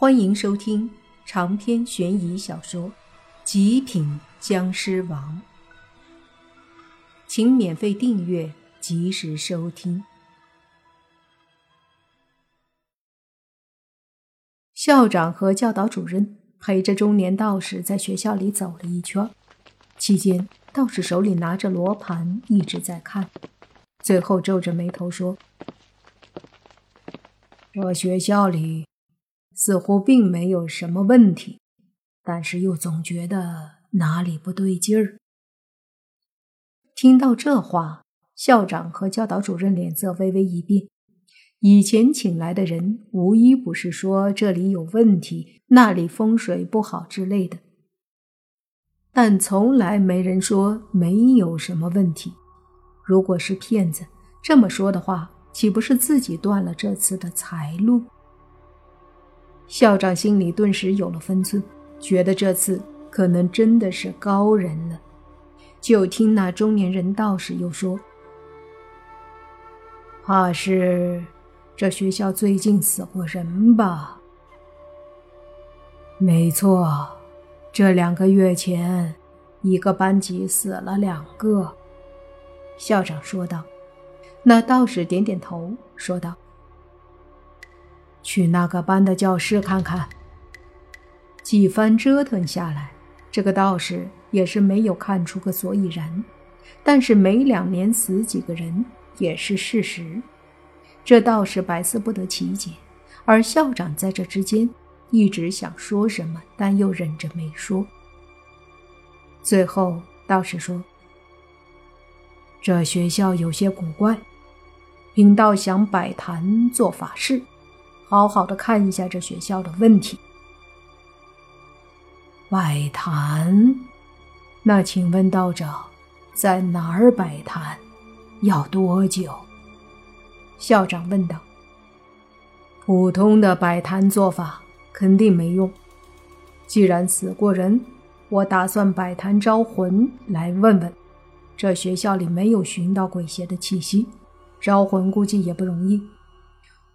欢迎收听长篇悬疑小说《极品僵尸王》，请免费订阅，及时收听。校长和教导主任陪着中年道士在学校里走了一圈，期间道士手里拿着罗盘，一直在看，最后皱着眉头说：“这学校里……”似乎并没有什么问题，但是又总觉得哪里不对劲儿。听到这话，校长和教导主任脸色微微一变。以前请来的人，无一不是说这里有问题，那里风水不好之类的，但从来没人说没有什么问题。如果是骗子这么说的话，岂不是自己断了这次的财路？校长心里顿时有了分寸，觉得这次可能真的是高人了。就听那中年人道士又说：“怕是这学校最近死过人吧？”“没错，这两个月前，一个班级死了两个。”校长说道。那道士点点头，说道。去那个班的教室看看。几番折腾下来，这个道士也是没有看出个所以然。但是每两年死几个人也是事实，这道士百思不得其解。而校长在这之间一直想说什么，但又忍着没说。最后道士说：“这学校有些古怪，贫道想摆坛做法事。”好好的看一下这学校的问题。摆坛，那请问道长，在哪儿摆坛？要多久？校长问道。普通的摆坛做法肯定没用。既然死过人，我打算摆坛招魂来问问。这学校里没有寻到鬼邪的气息，招魂估计也不容易。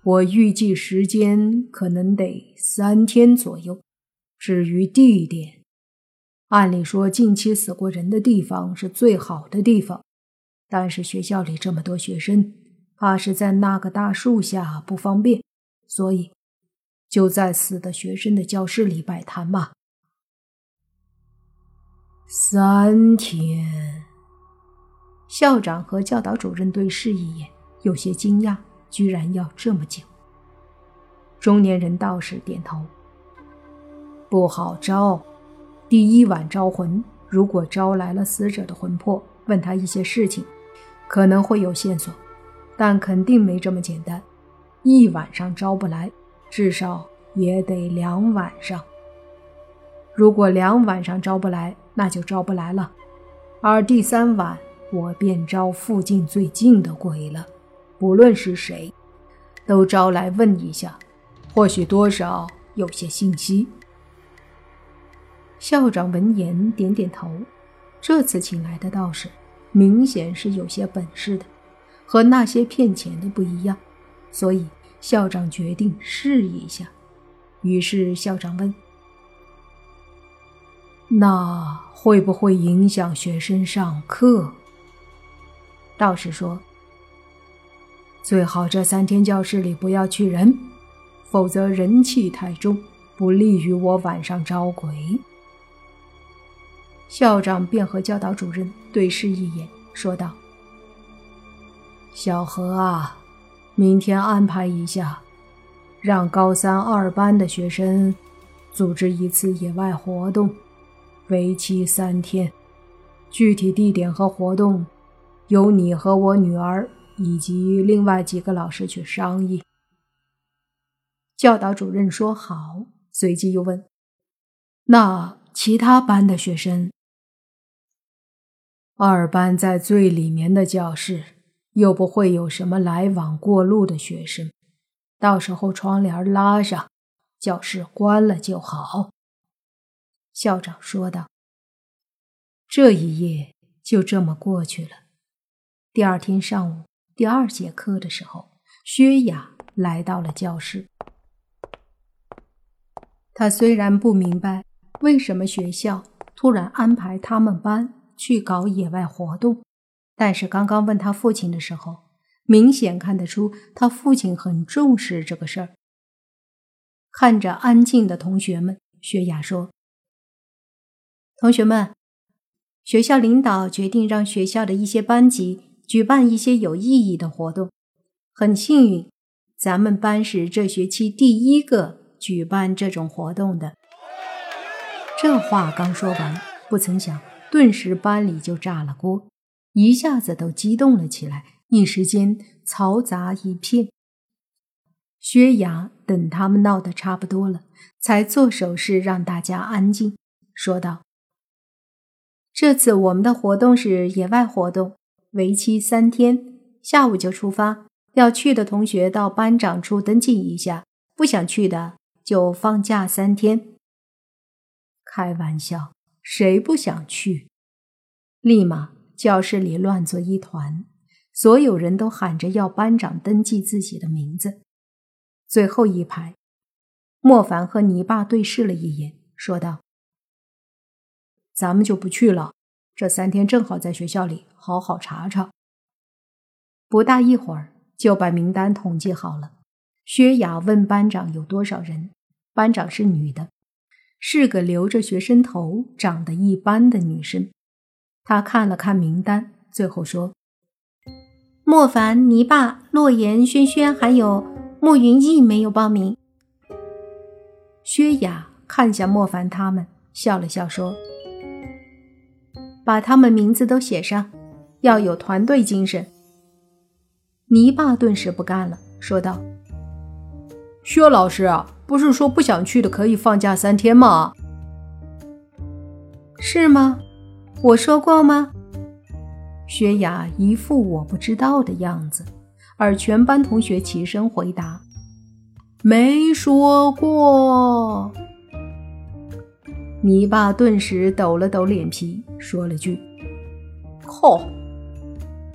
我预计时间可能得三天左右。至于地点，按理说近期死过人的地方是最好的地方，但是学校里这么多学生，怕是在那个大树下不方便，所以就在死的学生的教室里摆摊吧。三天，校长和教导主任对视一眼，有些惊讶。居然要这么久。中年人道士点头，不好招。第一晚招魂，如果招来了死者的魂魄，问他一些事情，可能会有线索，但肯定没这么简单。一晚上招不来，至少也得两晚上。如果两晚上招不来，那就招不来了。而第三晚，我便招附近最近的鬼了。不论是谁，都招来问一下，或许多少有些信息。校长闻言点点头，这次请来的道士明显是有些本事的，和那些骗钱的不一样，所以校长决定试一下。于是校长问：“那会不会影响学生上课？”道士说。最好这三天教室里不要去人，否则人气太重，不利于我晚上招鬼。校长便和教导主任对视一眼，说道：“小何啊，明天安排一下，让高三二班的学生组织一次野外活动，为期三天。具体地点和活动，由你和我女儿。”以及另外几个老师去商议。教导主任说好，随即又问：“那其他班的学生？二班在最里面的教室，又不会有什么来往过路的学生，到时候窗帘拉上，教室关了就好。”校长说道。这一夜就这么过去了。第二天上午。第二节课的时候，薛雅来到了教室。他虽然不明白为什么学校突然安排他们班去搞野外活动，但是刚刚问他父亲的时候，明显看得出他父亲很重视这个事儿。看着安静的同学们，薛雅说：“同学们，学校领导决定让学校的一些班级举办一些有意义的活动。很幸运，咱们班是这学期第一个。”举办这种活动的，这话刚说完，不曾想，顿时班里就炸了锅，一下子都激动了起来，一时间嘈杂一片。薛雅等他们闹得差不多了，才做手势让大家安静，说道：“这次我们的活动是野外活动，为期三天，下午就出发。要去的同学到班长处登记一下，不想去的。”就放假三天。开玩笑，谁不想去？立马教室里乱作一团，所有人都喊着要班长登记自己的名字。最后一排，莫凡和泥巴对视了一眼，说道：“咱们就不去了，这三天正好在学校里好好查查。”不大一会儿，就把名单统计好了。薛雅问班长有多少人，班长是女的，是个留着学生头、长得一般的女生。她看了看名单，最后说：“莫凡、泥巴、洛言、轩轩，还有莫云逸没有报名。”薛雅看向莫凡他们，笑了笑说：“把他们名字都写上，要有团队精神。”泥巴顿时不干了，说道。薛老师，不是说不想去的可以放假三天吗？是吗？我说过吗？薛雅一副我不知道的样子，而全班同学齐声回答：“没说过。”泥巴顿时抖了抖脸皮，说了句：“靠！”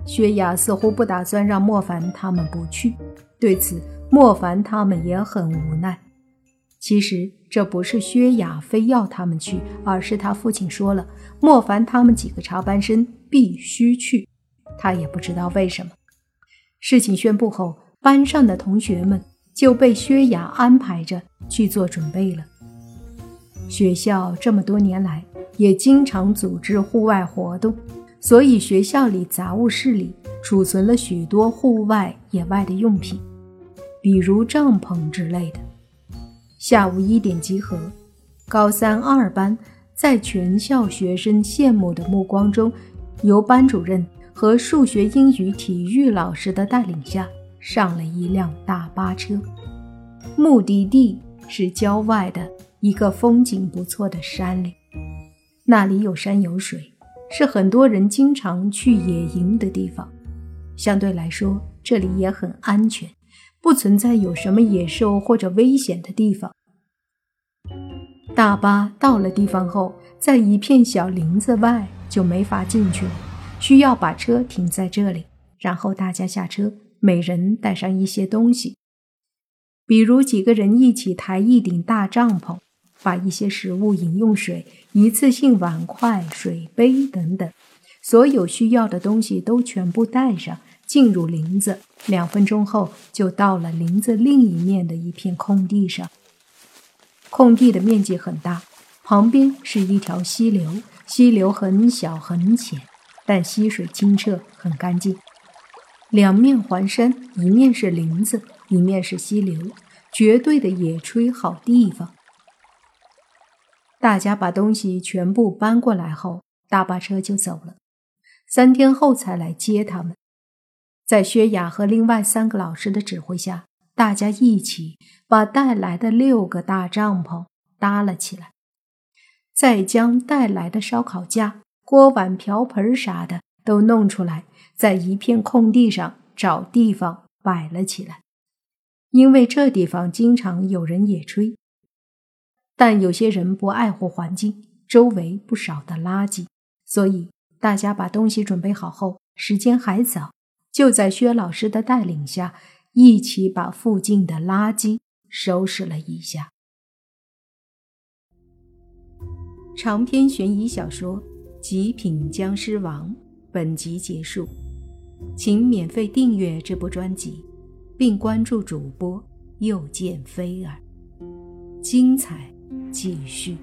薛雅似乎不打算让莫凡他们不去，对此。莫凡他们也很无奈。其实这不是薛雅非要他们去，而是他父亲说了，莫凡他们几个插班生必须去。他也不知道为什么。事情宣布后，班上的同学们就被薛雅安排着去做准备了。学校这么多年来也经常组织户外活动，所以学校里杂物室里储存了许多户外野外的用品。比如帐篷之类的。下午一点集合，高三二班在全校学生羡慕的目光中，由班主任和数学、英语、体育老师的带领下，上了一辆大巴车。目的地是郊外的一个风景不错的山里，那里有山有水，是很多人经常去野营的地方。相对来说，这里也很安全。不存在有什么野兽或者危险的地方。大巴到了地方后，在一片小林子外就没法进去了，需要把车停在这里，然后大家下车，每人带上一些东西，比如几个人一起抬一顶大帐篷，把一些食物、饮用水、一次性碗筷、水杯等等，所有需要的东西都全部带上。进入林子，两分钟后就到了林子另一面的一片空地上。空地的面积很大，旁边是一条溪流，溪流很小很浅，但溪水清澈很干净。两面环山，一面是林子，一面是溪流，绝对的野炊好地方。大家把东西全部搬过来后，大巴车就走了。三天后才来接他们。在薛雅和另外三个老师的指挥下，大家一起把带来的六个大帐篷搭了起来，再将带来的烧烤架、锅碗瓢盆啥的都弄出来，在一片空地上找地方摆了起来。因为这地方经常有人野炊，但有些人不爱护环境，周围不少的垃圾，所以大家把东西准备好后，时间还早。就在薛老师的带领下，一起把附近的垃圾收拾了一下。长篇悬疑小说《极品僵尸王》本集结束，请免费订阅这部专辑，并关注主播又见菲儿，精彩继续。